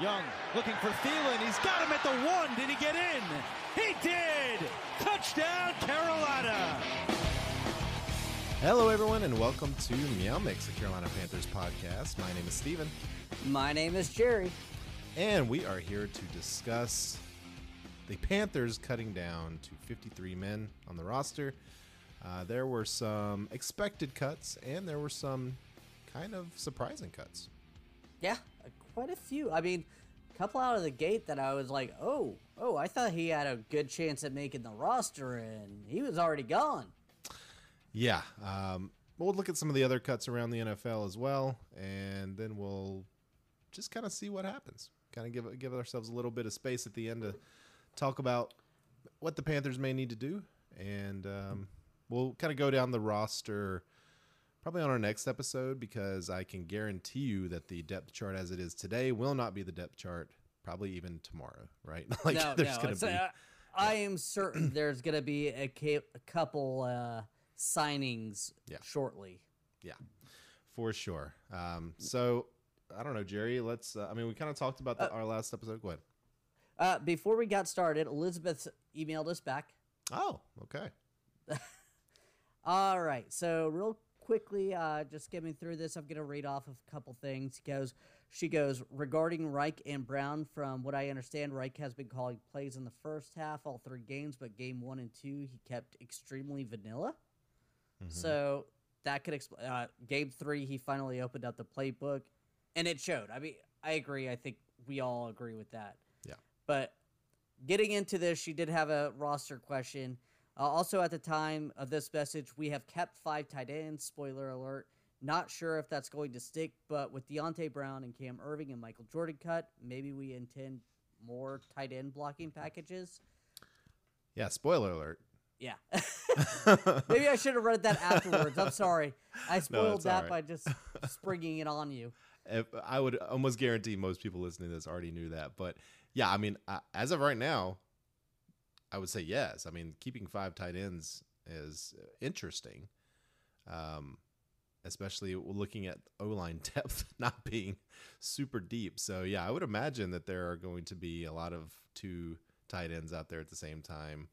Young looking for Thielen. He's got him at the one. Did he get in? He did! Touchdown, Carolina! Hello, everyone, and welcome to Meow Mix, the Carolina Panthers podcast. My name is Steven, My name is Jerry. and we are here to discuss the Panthers cutting down to 53 men on the roster. Uh, there were some expected cuts, and there were some kind of surprising cuts. Yeah, quite a few. I mean, a couple out of the gate that I was like, oh, oh, I thought he had a good chance at making the roster, and he was already gone. Yeah, um, we'll look at some of the other cuts around the NFL as well, and then we'll just kind of see what happens. Kind of give give ourselves a little bit of space at the end to talk about what the Panthers may need to do, and um, we'll kind of go down the roster probably on our next episode because I can guarantee you that the depth chart as it is today will not be the depth chart probably even tomorrow, right? like no, there's no, gonna it's, be uh, I am certain there's going to be a, ca- a couple uh, signings Yeah. shortly. Yeah, for sure. Um, so I don't know, Jerry. Let's. Uh, I mean, we kind of talked about the, our last episode. Go ahead. Uh, before we got started, Elizabeth emailed us back. Oh, okay. All right. So real quickly, uh, just skimming through this, I'm gonna read off a couple things. He goes, she goes regarding Reich and Brown. From what I understand, Reich has been calling plays in the first half, all three games, but game one and two he kept extremely vanilla. So that could explain. Uh, game three, he finally opened up the playbook, and it showed. I mean, I agree. I think we all agree with that. Yeah. But getting into this, she did have a roster question. Uh, also, at the time of this message, we have kept five tight ends. Spoiler alert. Not sure if that's going to stick, but with Deonte Brown and Cam Erving and Michael Jordan cut, maybe we intend more tight end blocking packages. Yeah. Spoiler alert. Yeah. maybe I should have read that afterwards. I'm sorry. I spoiled it's that all by just springing it on you. If, I would almost guarantee most people listening to this already knew that, but yeah, I mean, uh, as of right now, I would say yes. I mean, keeping five tight ends is interesting, um, especially looking at O line depth not being super deep. So yeah, I would imagine that there are going to be a lot of two tight ends out there at the same time.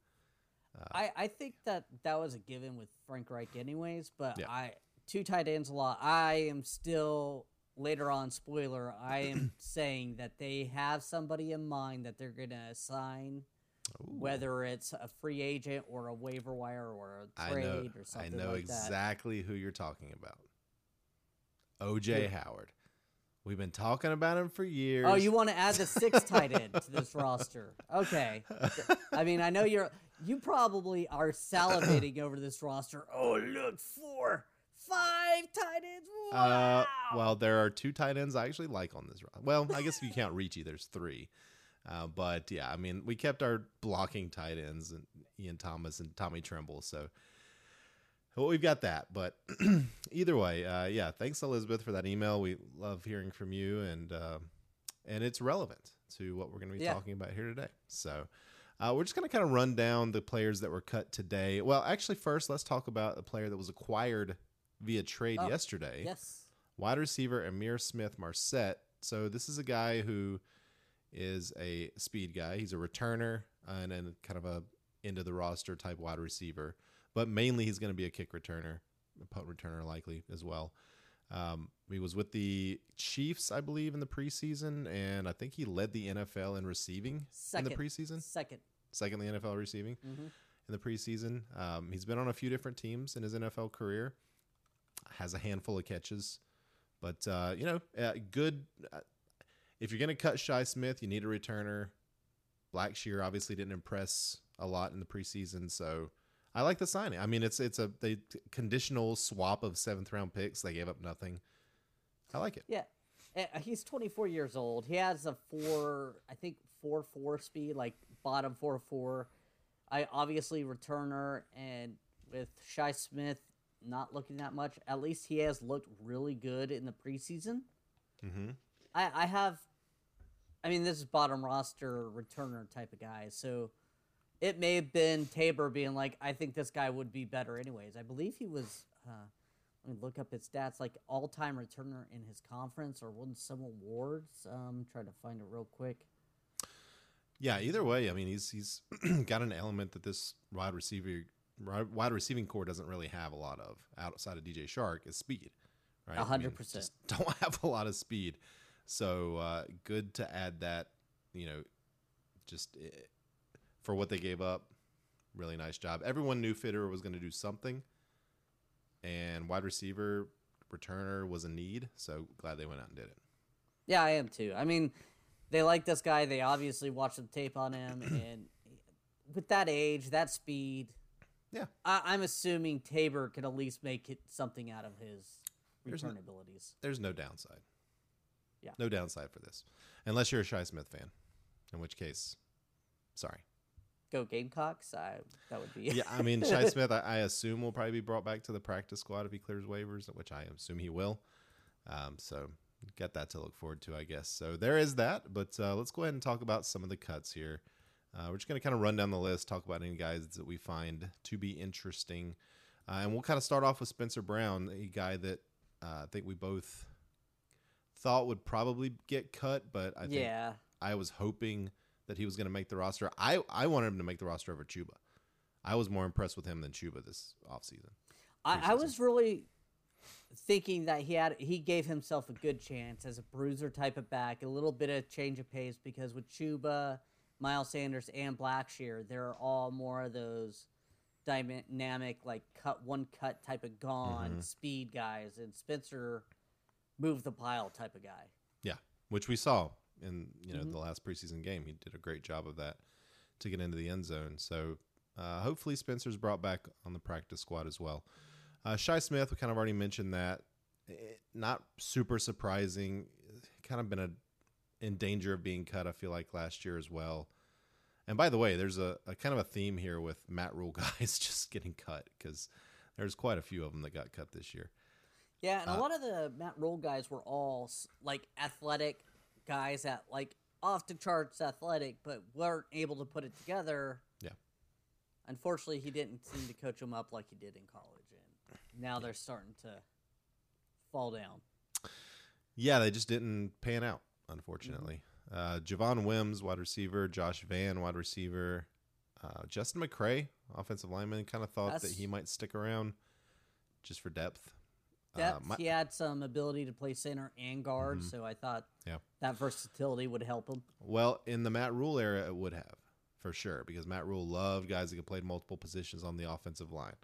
I, I think that that was a given with Frank Reich, anyways. But Yeah. I two tight ends a lot. I am still later on. Spoiler: I am saying that they have somebody in mind that they're gonna assign, whether it's a free agent or a waiver wire or a trade know, or I something know like that. I know exactly who you're talking about. OJ Howard. We've been talking about him for years. Oh, you want to add the six tight end to this roster? Okay. I mean, I know you're. You probably are salivating over this roster. Oh, look, four, five tight ends. Wow. Uh, well, there are two tight ends I actually like on this. roster. Well, I guess if you count Ricci, there's three. Uh, but yeah, I mean, we kept our blocking tight ends and Ian Thomas and Tommy Tremble. So well, we've got that. But either way, uh, yeah, thanks Elizabeth for that email. We love hearing from you, and uh, and it's relevant to what we're going to be Yeah. talking about here today. So. Uh, we're just going to kind of run down the players that were cut today. Well, actually, first, let's talk about a player that was acquired via trade Oh, yesterday yes. wide receiver Ihmir Smith Marsette. So this is a guy who is a speed guy. He's a returner and then kind of a into the roster type wide receiver, but mainly he's going to be a kick returner, a punt returner likely as well. Um, he was with the Chiefs, I believe, in the preseason, and I think he led the NFL in receiving Second. in the preseason. Second. Second the NFL receiving Mhm. in the preseason. Um, he's been on a few different teams in his NFL career. Has a handful of catches, but uh, you know, uh, good. Uh, if you're going to cut Shi Smith, you need a returner. Blackshear obviously didn't impress a lot in the preseason, so I like the signing. I mean, it's it's a they conditional swap of seventh round picks. They gave up nothing. I like it. Yeah. Uh, He's 24 years old. He has a four, I think four four speed, like bottom four four. I obviously returner and with Shi Smith not looking that much. At least he has looked really good in the preseason. Mm-hmm. I I have, I mean this is bottom roster returner type of guy, so it may have been Tabor being like, I think this guy would be better anyways. I believe he was. Uh, Let me look up his stats, like all-time returner in his conference or won some awards. Um, try to find it real quick. Yeah, either way, I mean, he's he's got an element that this wide receiver wide receiving core doesn't really have a lot of outside of DJ Chark is speed. Right, A I mean, hundred percent. just Don't have a lot of speed, so uh, good to add that. You know, just eh, for what they gave up, really nice job. Everyone knew Fitter was going to do something, and wide receiver returner was a need. So glad they went out and did it. Yeah, I am too. I mean, they like this guy. They obviously watched the tape on him, and with that age, that speed, Yeah. I, I'm assuming Tabor could at least make it something out of his There's return abilities. there's no downside. Yeah. No downside for this. Unless you're a Shi Smith fan. In which case, sorry. Go Gamecocks! I, that would be Yeah, I mean, Shi Smith, I, I assume will probably be brought back to the practice squad if he clears waivers, which I assume he will. Um, so got that to look forward to, I guess. So there is that. But uh, let's go ahead and talk about some of the cuts here. Uh, we're just going to kind of run down the list, talk about any guys that we find to be interesting. Uh, and we'll kind of start off with Spencer Brown, a guy that uh, I think we both thought would probably get cut, but I think yeah. I was hoping that he was going to make the roster. I, I wanted him to make the roster over Chuba. I was more impressed with him than Chuba this offseason. I, I was really thinking that he had he gave himself a good chance as a bruiser type of back, a little bit of change of pace because with Chuba, Miles Sanders, and Blackshear, they're all more of those dynamic, like cut one cut type of gone Mhm. speed guys, and Spencer move the pile type of guy. Yeah, which we saw in you know Mhm. the last preseason game. He did a great job of that to get into the end zone. So uh, hopefully Spencer's brought back on the practice squad as well. Uh, Shi Smith, we kind of already mentioned that. Eh, Not super surprising. Kind of been a in danger of being cut. I feel like last year as well. And by the way, there's a, a kind of a theme here with Matt Rhule guys just getting cut because there's quite a few of them that got cut this year. Yeah, and a Uh, lot of the Matt Rhule guys were all like athletic guys that like off the charts athletic, but weren't able to put it together. Yeah. Unfortunately, he didn't seem to coach them up like he did in college, and now they're starting to fall down. Yeah, they just didn't pan out, unfortunately. Uh, Javon Wims, wide receiver, Josh Vann, wide receiver, uh, Justin McCray, offensive lineman, kind of thought that he might stick around just for depth. Depth, Uh, my- he had some ability to play center and guard, so I thought Mm-hmm. Yeah. that versatility would help him. well, in the Matt Rhule era, it would have for sure because Matt Rhule loved guys that could play multiple positions on the offensive line.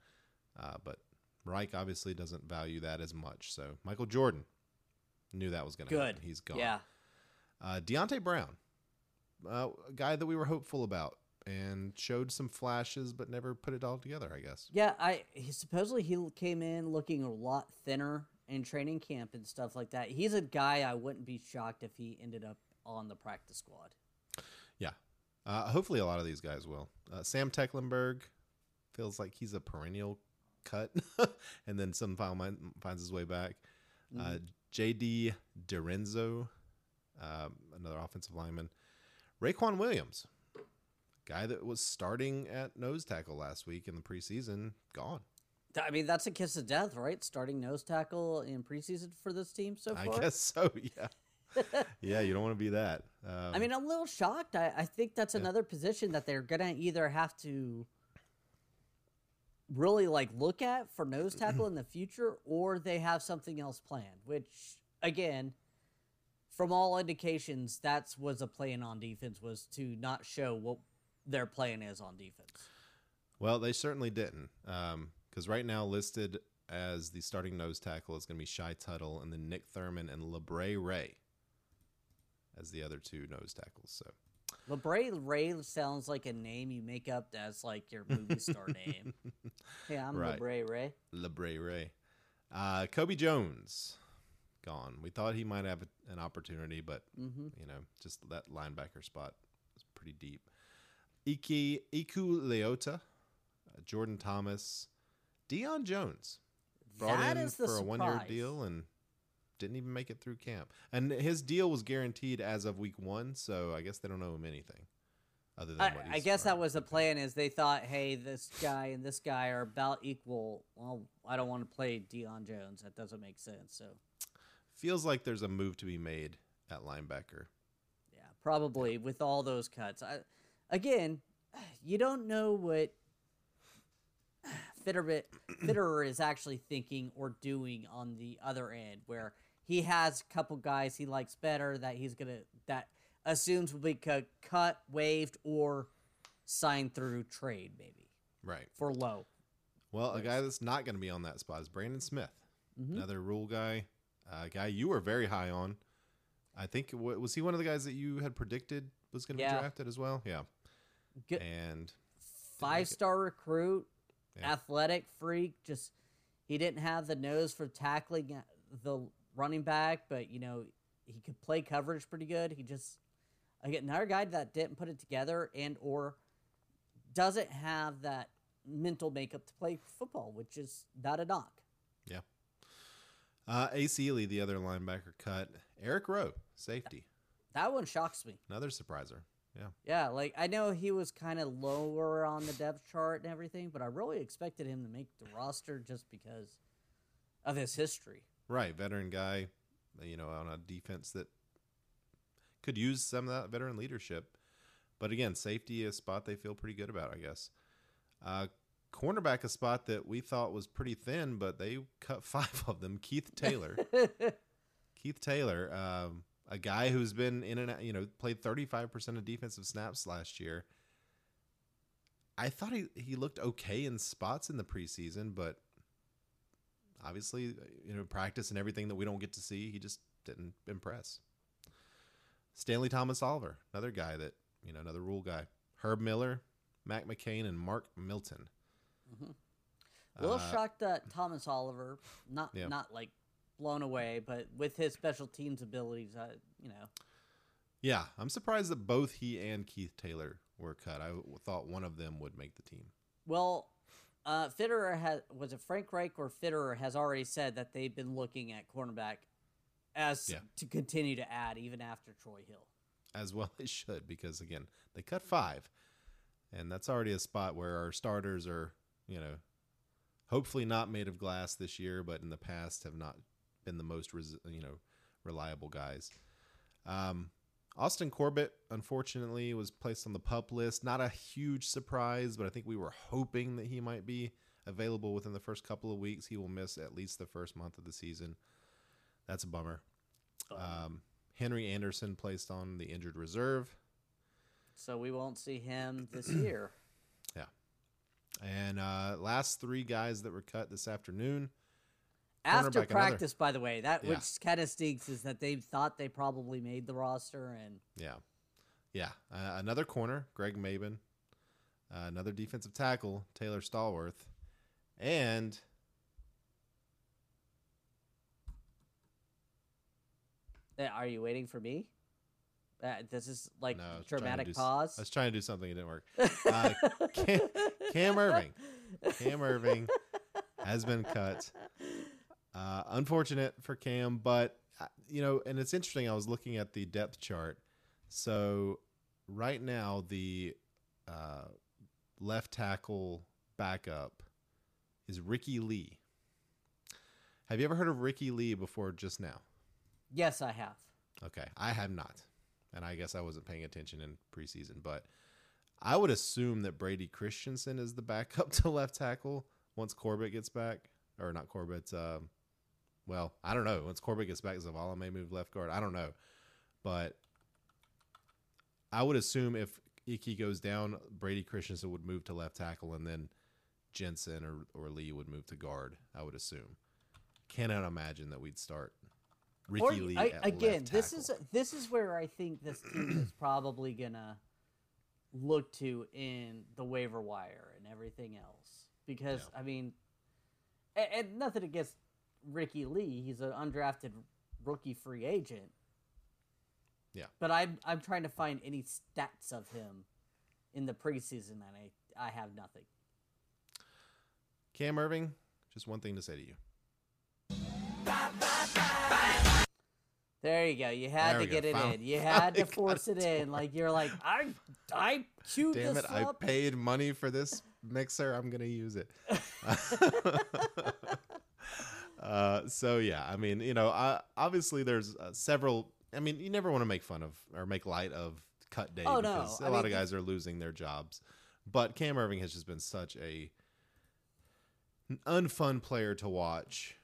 Uh, but Reich obviously doesn't value that as much. So Michael Jordan knew that was going to happen. He's gone. Yeah. Uh, Deonte Brown, uh, a guy that we were hopeful about and showed some flashes, but never put it all together. I guess. Yeah, I he, supposedly he came in looking a lot thinner in training camp and stuff like that. He's a guy I wouldn't be shocked if he ended up on the practice squad. Yeah. Uh, hopefully, a lot of these guys will. Uh, Sam Tecklenburg feels like he's a perennial cut, and then somehow min- finds his way back. Uh, J.D. DiRenzo, um, another offensive lineman. Raequan Williams, guy that was starting at nose tackle last week in the preseason, gone. I mean, that's a kiss of death, right? Starting nose tackle in preseason for this team so far. I guess so. Yeah. yeah, you don't want to be that. Um, I mean, I'm a little shocked. I, I think that's Yeah. another position that they're gonna either have to really like look at for nose tackle in the future, or they have something else planned. Which, again, from all indications, that's was a plan on defense was to not show what their plan is on defense. Well, they certainly didn't. Because right now, listed as the starting nose tackle is going to be Shy Tuttle and then Nick Thurman and LeBray Ray as the other two nose tackles. So, LeBray Ray sounds like a name you make up as like your movie star name. Yeah, I'm Right. LeBray Ray. LeBray Ray. Uh, Kobe Jones, gone. We thought he might have a- an opportunity, but, hmm you know, just that linebacker spot is pretty deep. Iki, Eku Leota, uh, Jordan Thomas, Deion Jones. brought That in is the for a one year deal and didn't even make it through camp. And his deal was guaranteed as of week one, so I guess they don't owe him anything. other than I, what I guess that was the plan. Is they thought, hey, this guy and this guy are about equal. Well, I don't want to play Deion Jones. That doesn't make sense. So Feels like there's a move to be made at linebacker. yeah, probably with all those cuts. I, again, you don't know what Fitterer, Fitterer is actually thinking or doing on the other end, where he has a couple guys he likes better that he's gonna that assumes will be cut, cut waived, or signed through trade, maybe Right. for low. Well, a guy that's not going to be on that spot is Brandon Smith, Mhm. another Rhule guy, a guy you were very high on. I think was he one of the guys that you had predicted was going to Yeah. be drafted as well? Yeah, Good, and five star recruit, Yeah. athletic freak. Just he didn't have the nose for tackling uh, the running back, but you know he could play coverage pretty good. He just again another guy that didn't put it together and or doesn't have that mental makeup to play football, which is not a knock. Yeah. Uh, Ace Ely, the other linebacker cut. Eric Rowe, safety, That one shocks me. another surpriser. Yeah, Yeah, like I know he was kind of lower on the depth chart and everything, but I really expected him to make the roster just because of his history. right, veteran guy. You know, on a defense that could use some of that veteran leadership. But again, safety is a spot they feel pretty good about, I guess. Uh, cornerback a spot that we thought was pretty thin, but they cut five of them. Keith Taylor. Keith Taylor, um, a guy who's been in and out, you know, played 35% of defensive snaps last year. I thought he, he looked okay in spots in the preseason, but obviously, you know, practice and everything that we don't get to see, he just didn't impress. Stanley Thomas Oliver, another guy that, you know, another Rhule guy. Herb Miller, Mac McCain, and Mark Milton. A little Uh, shocked that Thomas Oliver, not Yeah. not like blown away, but with his special teams abilities, I, you know, Yeah, I'm surprised that both he and Keith Taylor were cut. I thought one of them would make the team. well, uh, Fitterer has was it Frank Reich or Fitterer has already said that they've been looking at cornerback as Yeah. to continue to add even after Troy Hill. as well they should because again they cut five and that's already a spot where our starters are you know hopefully not made of glass this year but in the past have not been the most res- you know reliable guys um, austin corbett unfortunately was placed on the pup list not a huge surprise but i think we were hoping that he might be available within the first couple of weeks he will miss at least the first month of the season that's a bummer um, Henry Anderson placed on the injured reserve. So we won't see him this year. Yeah. And uh, last three guys that were cut this afternoon. After Cornerback, another- practice, by the way, that Yeah. which kind of stinks is that they thought they probably made the roster, and Yeah. Yeah. Uh, another corner, Greg Mabin. Uh, another defensive tackle, Taylor Stallworth. And Uh, are you waiting for me? Uh, this is like no, I was trying to dramatic do pause. I was trying to do something, it didn't work. Uh, Cam, Cam Erving. Cam Erving has been cut. Uh, unfortunate for Cam, but uh, you know, and it's interesting. I was looking at the depth chart. So right now, the uh, left tackle backup is Ricky Lee. Have you ever heard of Ricky Lee before? Just now. yes, I have. Okay, I have not, and I guess I wasn't paying attention in preseason, but I would assume that Brady Christensen is the backup to left tackle once Corbett gets back, or not Corbett. Um, well, I don't know. Once Corbett gets back, Zavala may move left guard. I don't know, but I would assume if Iki goes down, Brady Christensen would move to left tackle, and then Jensen or or Lee would move to guard. I would assume. Cannot imagine that we'd start Ricky Or, Lee I, again, this is this is where I think this team is probably gonna look to in the waiver wire and everything else. Because Yeah. I mean, and, and nothing against Ricky Lee, he's an undrafted rookie free agent. Yeah. But I'm I'm trying to find any stats of him in the preseason, and I I have nothing. Cam Erving, just one thing to say to you. There you go. You had There to go. get it Finally- in. You had to force it it in. Like you're like, I I queued Damn this it! I up. paid money for this mixer. I'm gonna use it. uh, so yeah, I mean, you know, I, obviously there's uh, several. I mean, you never want to make fun of or make light of cut day Oh, no. because a I lot mean, of guys are losing their jobs. But Cam Erving has just been such a an unfun player to watch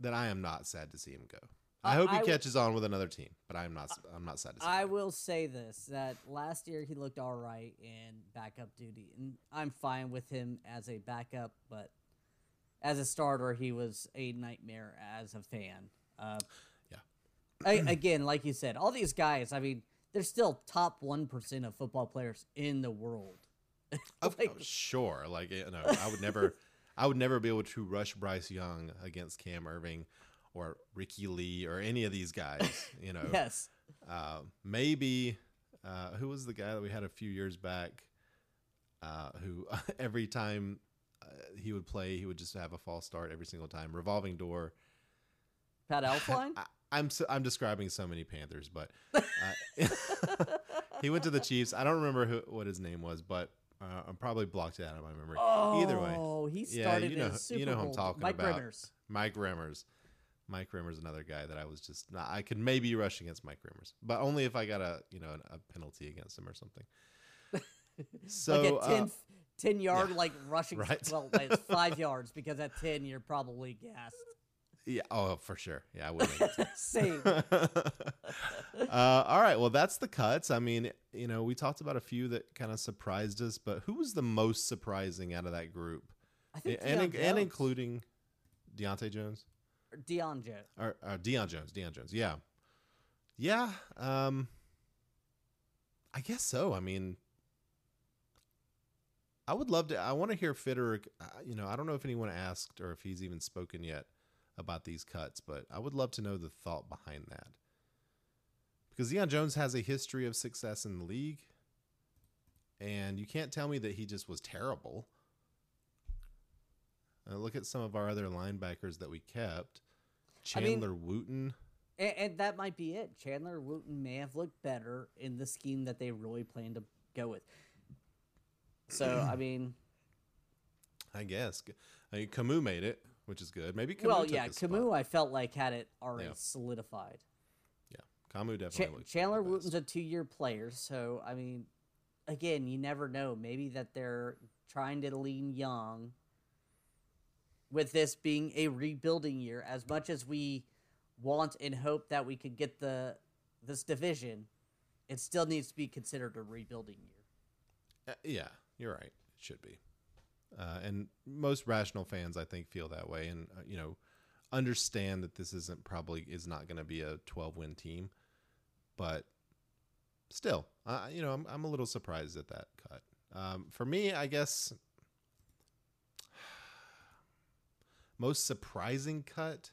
that I am not sad to see him go. I Uh, hope he I catches on with another team, but I'm not. I'm not sad to see. I him go. will say this: that last year he looked all right in backup duty, and I'm fine with him as a backup. But as a starter, he was a nightmare as a fan. Uh, Yeah. I, again, like you said, all these guys. I mean, they're still top one percent of football players in the world. Like- oh, sure, like you know, I would never, I would never be able to rush Bryce Young against Cam Erving or Ricky Lee or any of these guys. You know, Yes. uh, maybe uh, who was the guy that we had a few years back, uh, who every time uh, he would play, he would just have a false start every single time, revolving door. Pat Elflein. I, I'm so, I'm describing so many Panthers, but uh, he went to the Chiefs. I don't remember who what his name was, but uh, I'm probably blocked it out of my memory. Either way, Oh, he Yeah, started you know- in Super you know who I'm talking Mike about. Remmers. Mike Remmers. Mike Remmers, another guy that I was just not, I could maybe rush against Mike Remmers, but only if I got a you know a penalty against him or something. So like at uh, 10, 10 yard, like rushing. right. Well, it's five yards because at 10, you're probably gassed. yeah, oh for sure, yeah, I would. Same. uh, all right, well, that's the cuts. I mean, you know, we talked about a few that kind of surprised us, but who was the most surprising out of that group, I think and Deion and including Deontay Jones Deion Jones. or, or Deion Jones, Deion Jones, yeah, yeah. Um, I guess so. I mean, I would love to. I want to hear Fitter. Uh, you know, I don't know if anyone asked or if he's even spoken yet about these cuts, but I would love to know the thought behind that. Because Deion Jones has a history of success in the league, and you can't tell me that he just was terrible. Uh, look at some of our other linebackers that we kept. I mean- Chandler Wooten. And, and that might be it. Chandler Wooten may have looked better in the scheme that they really planned to go with. So, I mean, I guess. I mean, Kamu made it, which is good. Maybe Kamu well, yeah, his spot. I felt like had it already Yeah. solidified. Yeah, Kamu definitely. looked Chandler. Wooten's a two-year player, so I mean, again, you never know. Maybe that they're trying to lean young. With this being a rebuilding year, as much as we want and hope that we could get the this division, it still needs to be considered a rebuilding year. Uh, yeah, you're right. It should be. Uh, and most rational fans, I think, feel that way, and uh, you know, understand that this isn't probably is not going to be a 12 win team, but still, uh, you know, I'm I'm a little surprised at that cut. Um, for me, I guess most surprising cut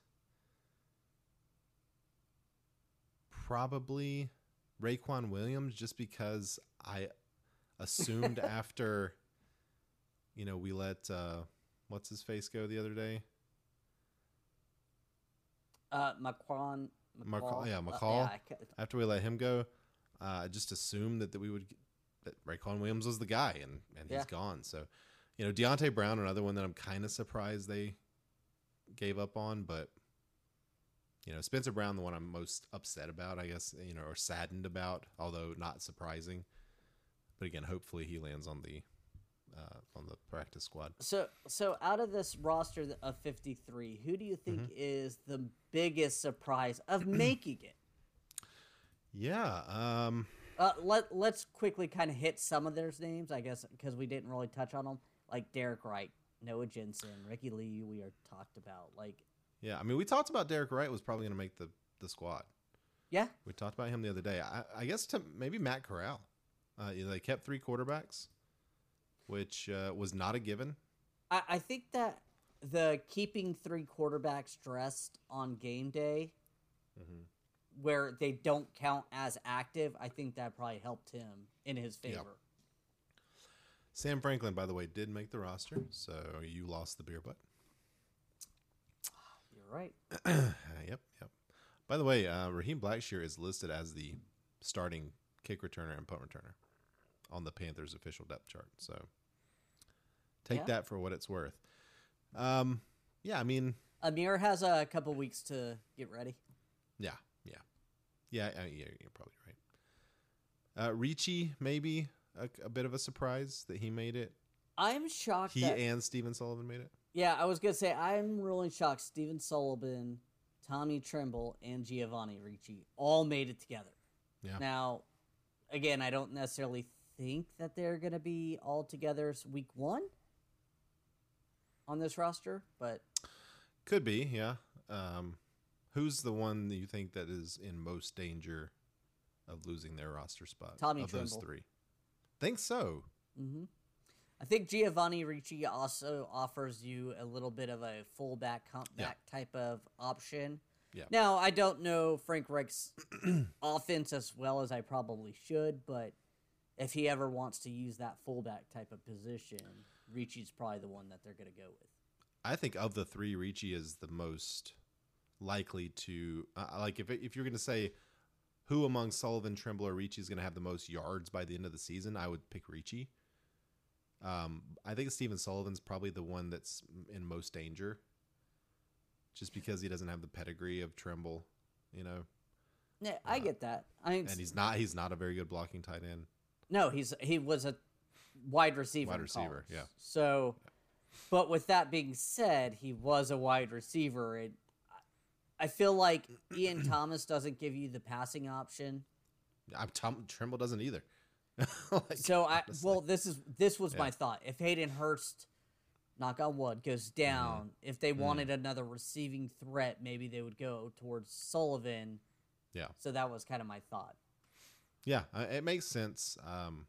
probably Raequan Williams, just because I assumed after you know we let uh what's his face go the other day? Uh, McQuan, Mark- McCall, yeah, uh, McCall. I ca- after we let him go uh, I just assumed that, that we would that Raequan Williams was the guy and and he's gone. So you know Deonte Brown another one that I'm kind of surprised they gave up on but you know Spencer Brown the one I'm most upset about I guess you know or saddened about although not surprising but again hopefully he lands on the uh, on the practice squad So, so out of this roster of 53, who do you think Mm-hmm. is the biggest surprise of making it? Yeah. Um. Uh, let Let's quickly kind of hit some of their names, I guess, because we didn't really touch on them, like Derek Wright, Noah Jensen, Ricky Lee. We are talked about, like, Yeah. I mean, we talked about Derek Wright was probably going to make the the squad. yeah, We talked about him the other day. I, I guess to maybe Matt Corral. Uh, they kept three quarterbacks, which uh, was not a given. I, I think that the keeping three quarterbacks dressed on game day, Mm-hmm. where they don't count as active, I think that probably helped him in his Yep. favor. Sam Franklin, by the way, did make the roster, so you lost the beer butt. You're right. Uh, yep, yep. By the way, uh, Raheem Blackshear is listed as the starting kick returner and punt returner. On the Panthers official depth chart. So take Yeah. that for what it's worth. Um, yeah, I mean, Ihmir has a couple weeks to get ready. yeah, yeah, yeah, I, yeah. You're probably right. Uh, Ricci, maybe a, a bit of a surprise that he made it. I'm shocked He that and Stephen Sullivan made it. Yeah, I was gonna say I'm really shocked. Stephen Sullivan, Tommy Tremble, and Giovanni Ricci all made it together. Yeah. Now, again, I don't necessarily think that they're gonna be all together week one on this roster, but Could be, yeah. Um, who's the one that you think that is in most danger of losing their roster spot? Tommy of those Tremble. three. Think so. hmm I think Giovanni Ricci also offers you a little bit of a fullback, Yeah. back type of option. Yeah. Now, I don't know Frank Reich's offense as well as I probably should, but if he ever wants to use that fullback type of position, Ricci's probably the one that they're going to go with. I think of the three, Ricci is the most likely to uh, like. If if you're going to say who among Sullivan, Tremble, or Ricci is going to have the most yards by the end of the season, I would pick Ricci. Um, I think Stephen Sullivan's probably the one that's in most danger, just because he doesn't have the pedigree of Tremble, you know, Yeah, I get that. I mean, and he's not he's not a very good blocking tight end. No, he's he was a wide receiver. Wide receiver, yeah. So, but with that being said, he was a wide receiver. And I feel like Ian Thomas doesn't give you the passing option. I'm Tom Tremble doesn't either. Like, So I honestly. well, this is this was Yeah. my thought. If Hayden Hurst, knock on wood, goes Mm-hmm. down, if they wanted another receiving threat, maybe they would go towards Sullivan. Yeah. So that was kind of my thought. Yeah, uh, it makes sense. Um,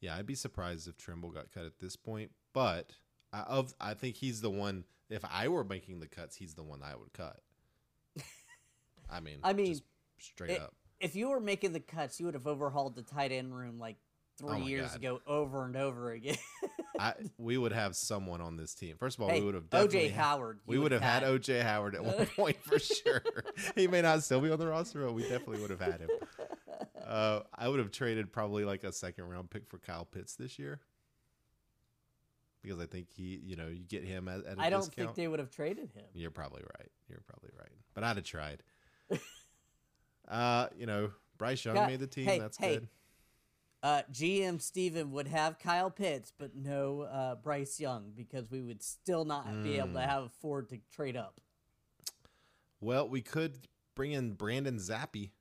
yeah, I'd be surprised if Tremble got cut at this point, but I, of I think he's the one. If I were making the cuts, he's the one I would cut. I mean, I mean, straight it- up. if you were making the cuts, you would have overhauled the tight end room like three Oh years God. ago, over and over again. I we would have someone on this team. First of all, hey, we would have definitely OJ Howard. We would have had OJ Howard at one point for sure. he may not still be on the roster, but we definitely would have had him. Uh, I would have traded probably like a second round pick for Kyle Pitts this year because I think he, you know, you get him at, at I don't discount. think they would have traded him. You're probably right. You're probably right. But I'd have tried. uh, you know, Bryce Young Yeah, made the team. hey, That's hey. good. Uh, GM Steven would have Kyle Pitts, but no uh, Bryce Young because we would still not be able to Mm. have afford to trade up. Well, we could bring in Brandon Zappi.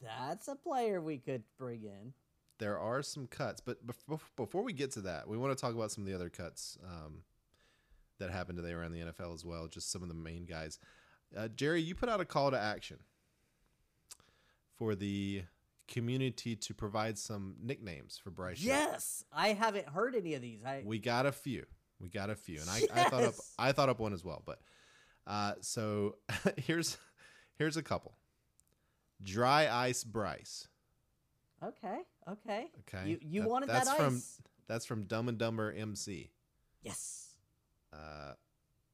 That's a player we could bring in. there are some cuts, but bef- before we get to that, we want to talk about some of the other cuts um, that happened today around the NFL as well. Just some of the main guys. Uh, Jerry, you put out a call to action for the community to provide some nicknames for Bryce. Young. Yes, I haven't heard any of these. I we got a few. We got a few, and I, I thought up I thought up one as well. But uh, so here's here's a couple. Dry ice Bryce. okay, okay. Okay, You you That- wanted that's that from ice? that's from Dumb and Dumber MC. yes. Uh,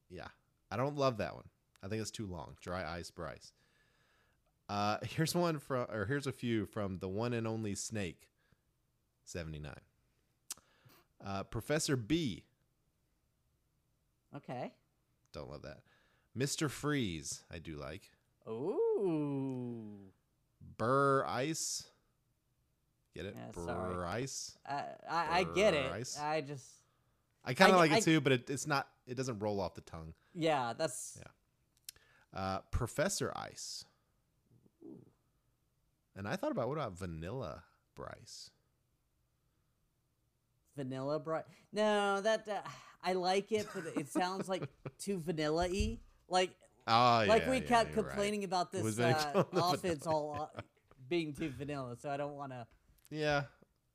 yeah, I don't love that one. I think it's too long. Dry ice Bryce. Uh, here's one from, or here's a few from the one and only Snake, seventy nine. Uh, Professor B. Okay. Don't love that. Mister Freeze. I do like. Ooh. Burr Ice. Get it? Yeah, Burr. Ice. I I, I get it. Bryce. I just I kind of like it too, but it, it's not. It doesn't roll off the tongue. yeah. That's Yeah. Uh, Professor Ice. And I thought about what about Vanilla Bryce? vanilla Bryce? No, that uh, I like it, but it sounds like too vanilla y. Like Oh, like yeah, we yeah, kept you're right. complaining about this uh, offense all uh, being too vanilla. So I don't want to. Yeah.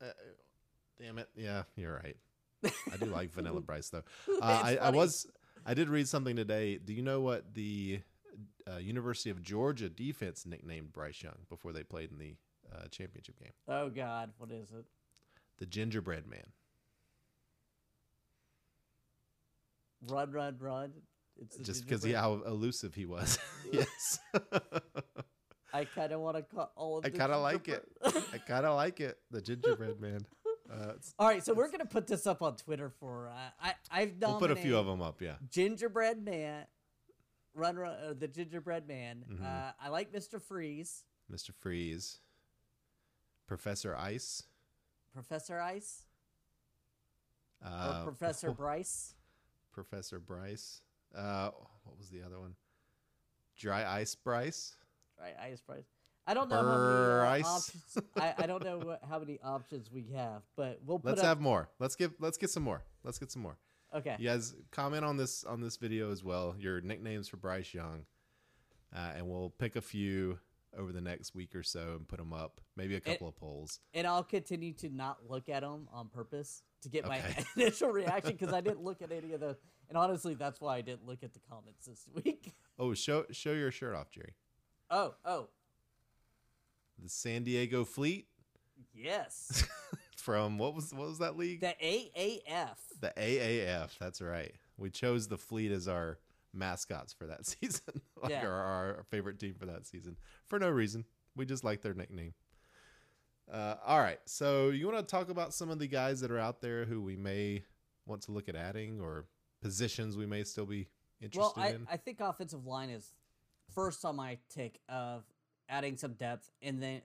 Uh, damn it. Yeah, you're right. I do like Vanilla Bryce though. Uh, I, I was. I did read something today. Do you know what the uh, University of Georgia defense nicknamed Bryce Young before they played in the uh, championship game? Oh God, what is it? The Gingerbread Man. Run, run, run. It's Just because how elusive he was. yes. I kind of want to call all of I kind of like it. I kind of like it. The gingerbread man. Uh, All right, so we're gonna put this up on Twitter for. Uh, I I've we'll put a few of them up. Yeah. Gingerbread Man, Run Run, uh, the Gingerbread Man. Mhm. Uh, I like Mr. Freeze, Mr. Freeze. Professor Ice. Professor Ice, or Uh, Professor Bryce. Professor Bryce. Uh, what was the other one? Dry Ice Bryce. Dry Ice Bryce. I don't know how many uh, options. I, I don't know what, how many options we have, but we'll put Let's up. have more. Let's get let's get some more. Let's get some more. Okay. You guys comment on this on this video as well. Your nicknames for Bryce Young, uh, and we'll pick a few over the next week or so and put them up. Maybe a couple of polls. And I'll continue to not look at them on purpose to get my initial reaction because I didn't look at any of the. And honestly, that's why I didn't look at the comments this week. Oh, show show your shirt off, Jerry. Oh, oh, The San Diego Fleet yes. from what was what was that league? The AAF. The AAF. That's right. We chose the Fleet as our mascots for that season, like Yeah. our, our favorite team for that season, for no reason. We just like their nickname. Uh, all right, so you want to talk about some of the guys that are out there who we may want to look at adding, or positions we may still be Well, interested I, in? I think offensive line is first on my tick of adding some depth, and then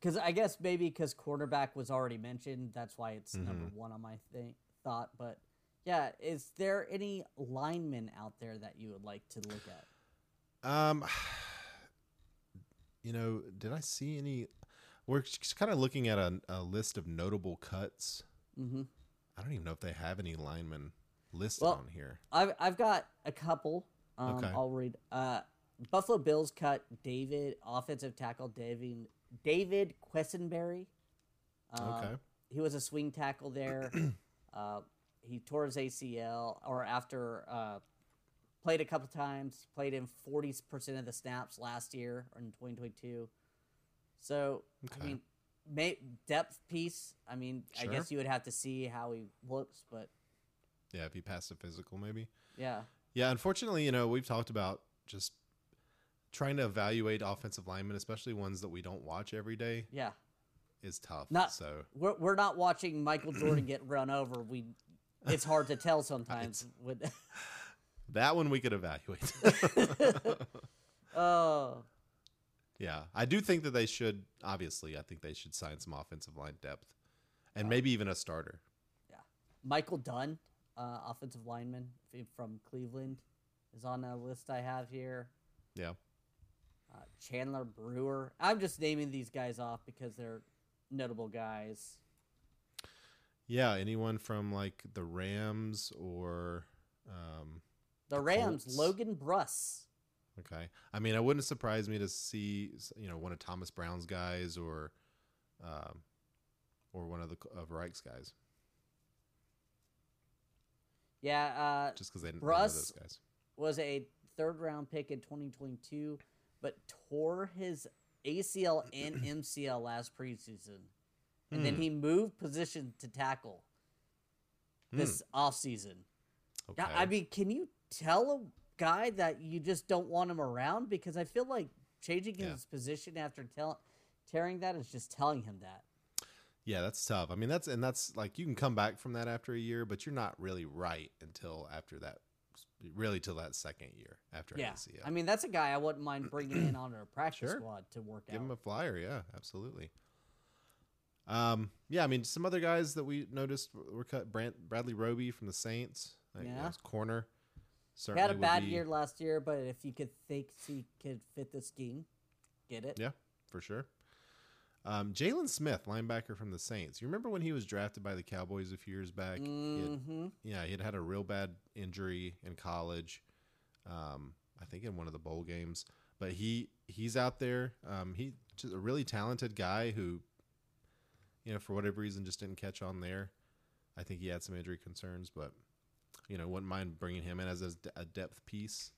because I guess maybe because quarterback was already mentioned, that's why it's number Mm-hmm. one on my thing thought. But yeah, is there any linemen out there that you would like to look at? Um, you know, did I see any? We're just kind of looking at a, a list of notable cuts. Mm-hmm. I don't even know if they have any linemen listed Well, on here. I've I've got a couple. Um, Okay. I'll read. Uh, Buffalo Bills cut David offensive tackle David David Quessenberry. Um, Okay. He was a swing tackle there. uh, he tore his ACL, or after uh, played a couple times. Played in forty percent of the snaps last year or in twenty twenty two. So I mean, may, depth piece. I mean, I guess you would have to see how he looks, but Yeah, if he passed a physical, maybe. yeah. Yeah, unfortunately, you know, we've talked about just trying to evaluate offensive linemen, especially ones that we don't watch every day, Yeah, is tough. Not- so we're we're not watching Michael Jordan get run over. We, it's hard to tell sometimes. With that one we could evaluate. oh, yeah, I do think that they should. Obviously, I think they should sign some offensive line depth, and maybe even a starter. Yeah, Michael Dunn, uh, offensive lineman from Cleveland, is on a list I have here. Yeah. Uh, Chandler Brewer. I'm just naming these guys off because they're notable guys. Yeah, anyone from like the Rams or um The Rams, Colts. Logan Bruss. okay. I mean, it wouldn't surprise me to see you know one of Thomas Brown's guys or um or one of the of Reich's guys Yeah, uh, just because they didn't know Bruss those guys. was a third round pick in 2022, but tore his ACL and MCL last preseason. And then Hmm. he moved position to tackle this offseason. Okay. I mean, can you tell a guy that you just don't want him around? Because I feel like changing Yeah. his position after tell- tearing that is just telling him that. yeah, that's tough. I mean, that's and that's like you can come back from that after a year, but you're not really right until after that, really till that second year after Yeah. ACL. I mean, that's a guy I wouldn't mind bringing in on a practice Sure. squad to work Give out. Give him a flyer, yeah, absolutely. Um, yeah, I mean, some other guys that we noticed were cut. Brant, Bradley Roby from the Saints, like, Yeah. corner. He Certainly had a bad be- year last year, but if you could think he could fit the scheme, get it. Yeah, for sure. Um, Jaylon Smith, linebacker from the Saints. You remember when he was drafted by the Cowboys a few years back? He had- hmm yeah, he had had a real bad injury in college. Um, I think in one of the bowl games, but he he's out there. Um, he just a really talented guy who, you know, for whatever reason, just didn't catch on there. I think he had some injury concerns, but you know, wouldn't mind bringing him in as a, a depth piece.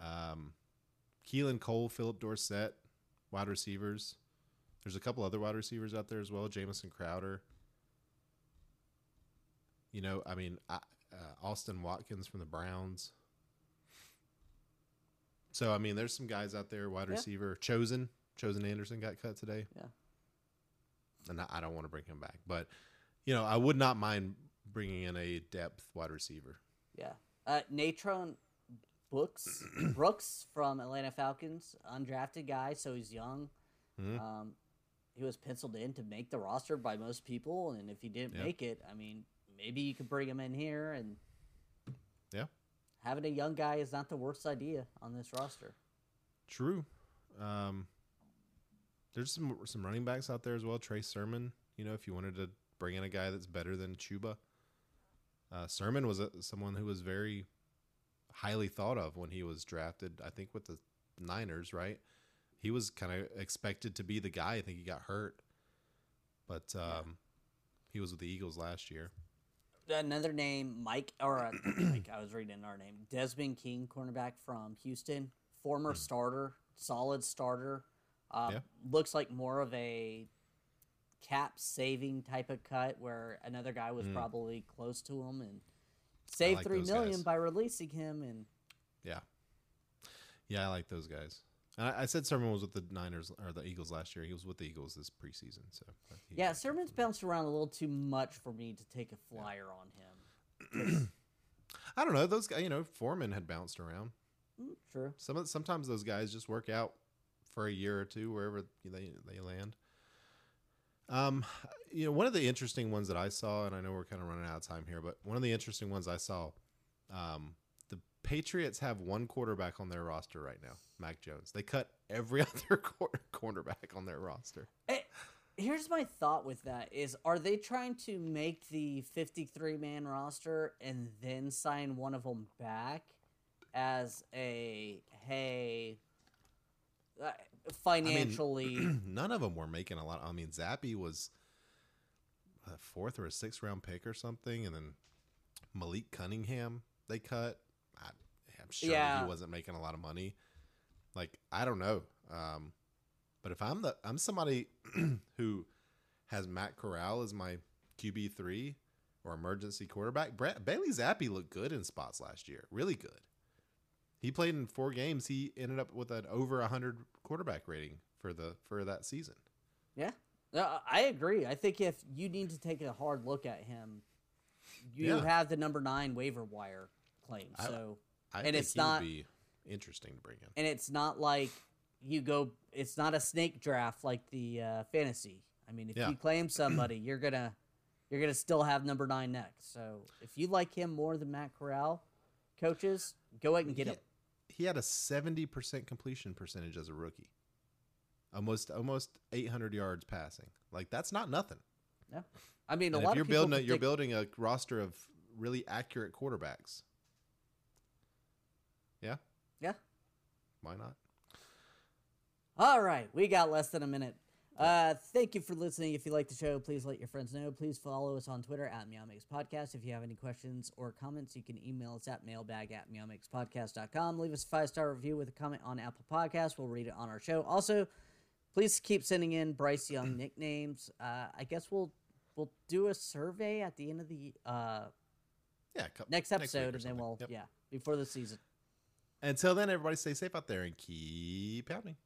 Um, Keelan Cole, Phillip Dorsett, wide receivers. There's a couple other wide receivers out there as well. Jamison Crowder. You know, I mean, I, uh, Austin Watkins from the Browns. So I mean, there's some guys out there, wide Yeah. receiver, chosen, chosen Anderson got cut today. Yeah. and I, I don't want to bring him back, but you know, I would not mind bringing in a depth wide receiver. Yeah. Uh, Natron Brooks, Brooks from Atlanta Falcons, undrafted guy, so he's young. Mhm. Um, he was penciled in to make the roster by most people, and if he didn't Yeah. make it, I mean, maybe you could bring him in here and. Yeah. Having a young guy is not the worst idea on this roster. True. Um, there's some some running backs out there as well. Trey Sermon. You know, if you wanted to bring in a guy that's better than Chuba, uh, Sermon was a, someone who was very highly thought of when he was drafted. I think with the Niners, right? He was kind of expected to be the guy. I think he got hurt, but um, he was with the Eagles last year. Another name, Mike, or uh, Mike, I was reading in our name, Desmond King, cornerback from Houston, former starter, solid starter. Uh, Yeah. Looks like more of a cap saving type of cut where another guy was probably close to him and saved like three million guys. by releasing him. And Yeah, yeah, I like those guys. I, I said Sermon was with the Niners or the Eagles last year. He was with the Eagles this preseason. So yeah, Sermon's bounced around a little too much for me to take a flyer on him. I don't know. Those guys, you know, Foreman had bounced around. Mm, True. Some of, sometimes those guys just work out for a year or two wherever they they land. Um, you know, one of the interesting ones that I saw, and I know we're kind of running out of time here, but one of the interesting ones I saw, um, Patriots have one quarterback on their roster right now, Mac Jones. They cut every other quar- cornerback on their roster. Eh, Here's my thought with that is are they trying to make the 53 man roster and then sign one of them back as a hey uh, financially None of them were making a lot. I mean, Zappe was a fourth or a sixth round pick or something, and then Malik Cunningham they cut. I'm sure Yeah. he wasn't making a lot of money. Like I don't know, um, but if I'm the I'm somebody who has Matt Corral as my QB three or emergency quarterback, Brett, Bailey Zappe looked good in spots last year, really good. He played in four games. He ended up with an over hundred quarterback rating for the for that season. yeah no, I agree I think if you need to take a hard look at him you Yeah. have the number 9 waiver wire claim so I And think it's not- be interesting to bring in. and it's not like you go it's not a snake draft like the uh, fantasy i mean if Yeah. you claim somebody you're gonna you're gonna still have number nine next so if you like him more than matt corral coaches go ahead and get he, him he had a seventy percent completion percentage as a rookie. Almost almost eight hundred yards passing. Like that's not nothing. yeah i mean a lot you're building a, you're building a roster of really accurate quarterbacks. Yeah, why not? All right, we got less than a minute. Uh, thank you for listening. If you like the show, please let your friends know. Please follow us on Twitter at Meow Mix Podcast. If you have any questions or comments, you can email us at mailbag at meowmixpodcast.com. Leave us a five star review with a comment on Apple Podcasts. We'll read it on our show. Also, please keep sending in Bryce Young nicknames. Uh, I guess we'll we'll do a survey at the end of the uh, Yeah, next episode, and then we'll Yep. yeah before the season. Until then, everybody stay safe out there and keep pounding.